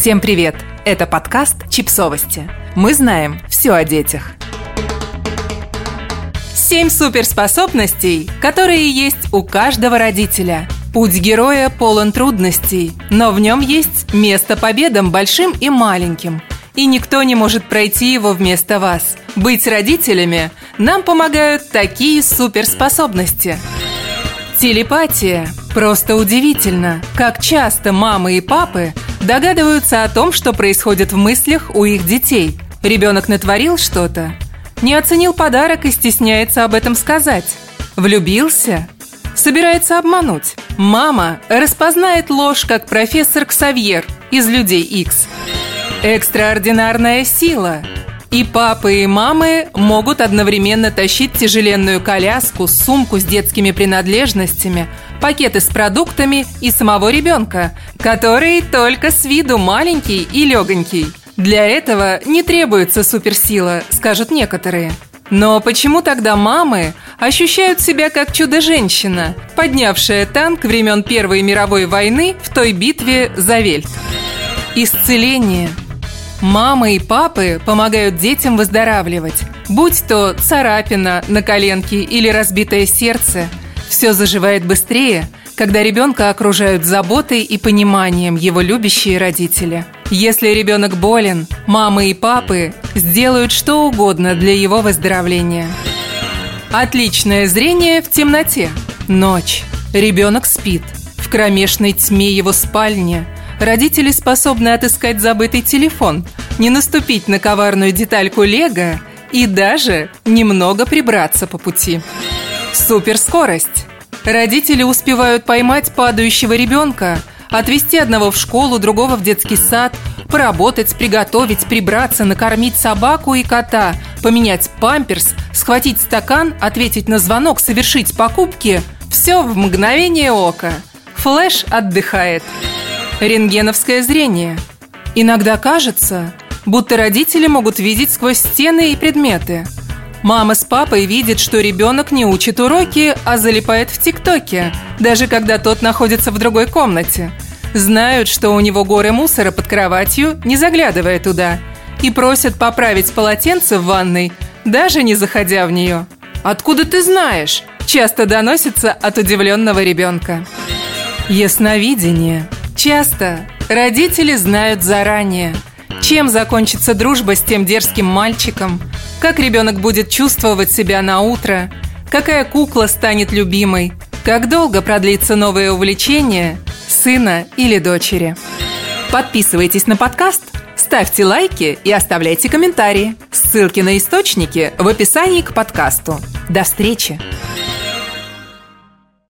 Всем привет! Это подкаст «Чипсовости». Мы знаем все о детях. Семь суперспособностей, которые есть у каждого родителя. Путь героя полон трудностей, но в нем есть место победам большим и маленьким. И никто не может пройти его вместо вас. Быть родителями нам помогают такие суперспособности. Телепатия. Просто удивительно, как часто мамы и папы догадываются о том, что происходит в мыслях у их детей. Ребенок натворил что-то, не оценил подарок и стесняется об этом сказать. Влюбился? Собирается обмануть. Мама распознает ложь, как профессор Ксавьер из «Людей Икс». Экстраординарная сила. И папы, и мамы могут одновременно тащить тяжеленную коляску, сумку с детскими принадлежностями, пакеты с продуктами и самого ребенка, который только с виду маленький и легонький. Для этого не требуется суперсила, скажут некоторые. Но почему тогда мамы ощущают себя как чудо-женщина, поднявшая танк времен Первой мировой войны в той битве за Вельт? Исцеление – Мамы и папы помогают детям выздоравливать. Будь то царапина на коленке или разбитое сердце, все заживает быстрее, когда ребенка окружают заботой и пониманием его любящие родители. Если ребенок болен, мамы и папы сделают что угодно для его выздоровления. Отличное зрение в темноте. Ночь. Ребенок спит. В кромешной тьме его спальни – родители способны отыскать забытый телефон, не наступить на коварную детальку лего и даже немного прибраться по пути. Суперскорость. Родители успевают поймать падающего ребенка, отвезти одного в школу, другого в детский сад, поработать, приготовить, прибраться, накормить собаку и кота, поменять памперс, схватить стакан, ответить на звонок, совершить покупки – все в мгновение ока. Флэш отдыхает. Рентгеновское зрение. Иногда кажется, будто родители могут видеть сквозь стены и предметы. Мама с папой видят, что ребенок не учит уроки, а залипает в ТикТоке, даже когда тот находится в другой комнате. Знают, что у него горы мусора под кроватью, не заглядывая туда, и просят поправить полотенце в ванной, даже не заходя в нее. «Откуда ты знаешь?» часто доносится от удивленного ребенка. Ясновидение – Часто родители знают заранее, чем закончится дружба с тем дерзким мальчиком, как ребенок будет чувствовать себя на утро, какая кукла станет любимой, как долго продлится новое увлечение сына или дочери. Подписывайтесь на подкаст, ставьте лайки и оставляйте комментарии. Ссылки на источники в описании к подкасту. До встречи!